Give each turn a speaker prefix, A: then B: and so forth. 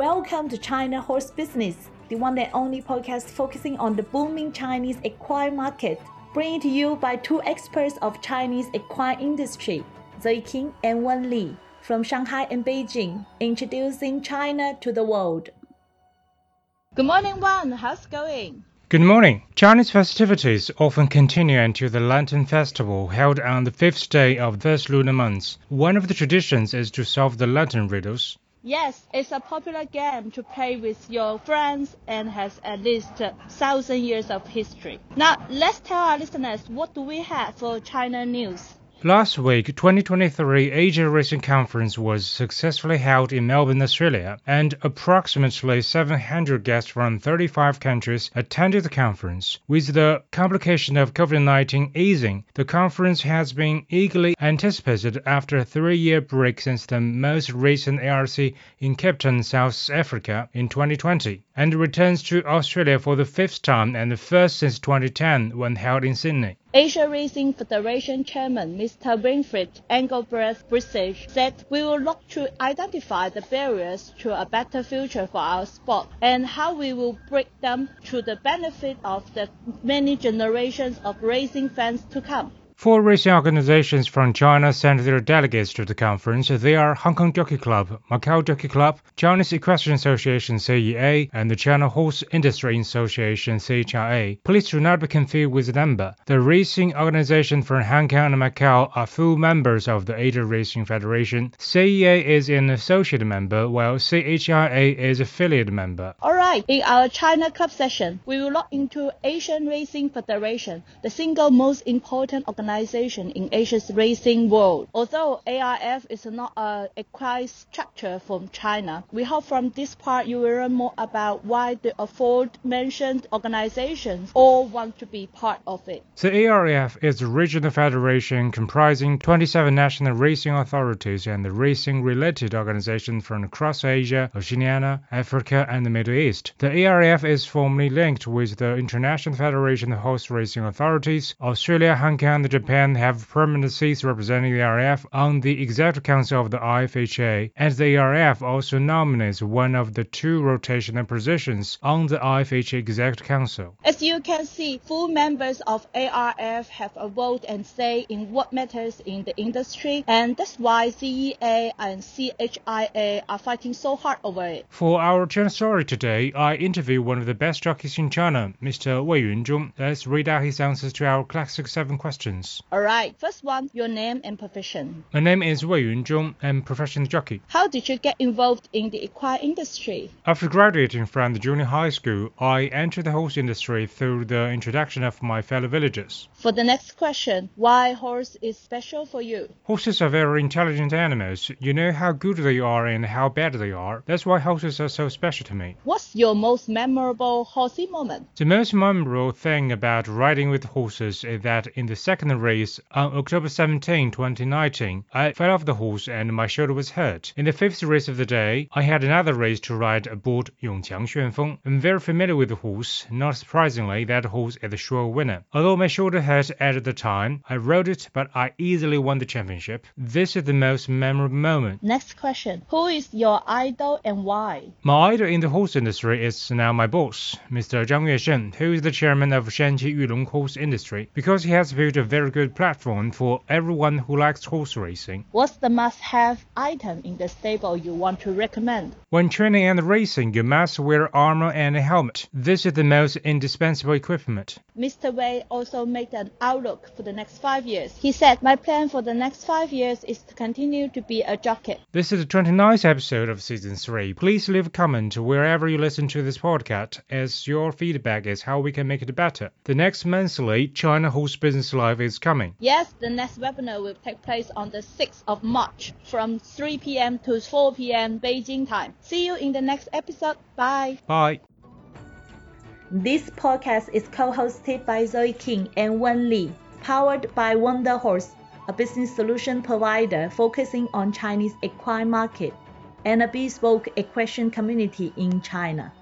A: Welcome to China Horse Business, the one and only podcast focusing on the booming Chinese equine market. Bringing to you by two experts of Chinese equine industry, Zoe King and Wen Li, from Shanghai and Beijing, introducing China to the world.
B: Good morning, Wen. How's it going?
C: Good morning. Chinese festivities often continue until the Lantern Festival held on the fifth day of the first lunar month. One of the traditions is to solve the lantern riddles.
B: Yes, it's a popular game to play with your friends and has at least a thousand years of history. Now, let's tell our listeners what do we have for China news.
C: Last week, 2023 Asia Racing Conference was successfully held in Melbourne, Australia, and approximately 700 guests from 35 countries attended the conference. With the complication of COVID-19 easing, the conference has been eagerly anticipated after a three-year break since the most recent ARC in Cape Town, South Africa in 2020, and returns to Australia for the fifth time and the first since 2010 when held in Sydney.
B: Asia Racing Federation Chairman Mr. Winfried Engelbrecht Bresges said we will look to identify the barriers to a better future for our sport and how we will break them to the benefit of the many generations of racing fans to come.
C: Four racing organizations from China sent their delegates to the conference. They are Hong Kong Jockey Club, Macau Jockey Club, Chinese Equestrian Association CEA, and the China Horse Industry Association CHIA. Please do not be confused with the number. The racing organizations from Hong Kong and Macau are full members of the Asia Racing Federation. CEA is an associate member, while CHIA is affiliate member.
B: All right, in our China Club session, we will look into Asian Racing Federation, the single most important organization organization in Asia's racing world. Although ARF is not a equine structure from China, we hope from this part you will learn more about why the aforementioned organizations all want to be part of it.
C: The ARF is a regional federation comprising 27 national racing authorities and racing-related organizations from across Asia, Oceania, Africa, and the Middle East. The ARF is formally linked with the International Federation of Horse Racing Authorities, Australia, Hong Kong, and Japan have permanent seats representing the ARF on the Executive Council of the IFHA, and the ARF also nominates one of the two rotational positions on the IFHA Executive Council.
B: As you can see, full members of ARF have a vote and say in what matters in the industry, and that's why CEA and CHIA are fighting so hard over it.
C: For our China story today, I interview one of the best jockeys in China, Mr. Wei Yunzhong. Let's read out his answers to our classic seven questions.
B: All right. First one, your name and profession.
C: My name is Wei Yunzhong. I'm professional jockey.
B: How did you get involved in the equine industry?
C: After graduating from the junior high school, I entered the horse industry through the introduction of my fellow villagers.
B: For the next question, why horse is special for you?
C: Horses are very intelligent animals. You know how good they are and how bad they are. That's why horses are so special to me.
B: What's your most memorable horsey moment?
C: The most memorable thing about riding with horses is that in the second race on October 17, 2019, I fell off the horse and my shoulder was hurt. In the fifth race of the day, I had another race to ride aboard Yongqiang Xuanfeng. I'm very familiar with the horse. Not surprisingly, that horse is the sure winner. Although my shoulder hurt at the time, I rode it, but I easily won the championship. This is the most memorable moment.
B: Next question. Who is your idol and why?
C: My idol in the horse industry is now my boss, Mr. Zhang Yuesheng, who is the chairman of Shanqi Yulong Horse Industry, because he has built a very good platform for everyone who likes horse racing.
B: What's the must-have item in the stable you want to recommend?
C: When training and racing, you must wear armor and a helmet. This is the most indispensable equipment.
B: Mr. Wei also made an outlook for the next five years. He said, My plan for the next five years is to continue to be a jockey.
C: This is the 29th episode of season 3. Please leave a comment wherever you listen to this podcast, as your feedback is how we can make it better. The next monthly China Horse Business Live is coming.
B: Yes, the next webinar will take place on the 6th of March from 3 p.m. to 4 p.m. Beijing time. See you in the next episode. Bye.
C: Bye.
A: This podcast is co-hosted by Zoe King and Wen Li, powered by Wonder Horse, a business solution provider focusing on Chinese equine market and a bespoke equestrian community in China.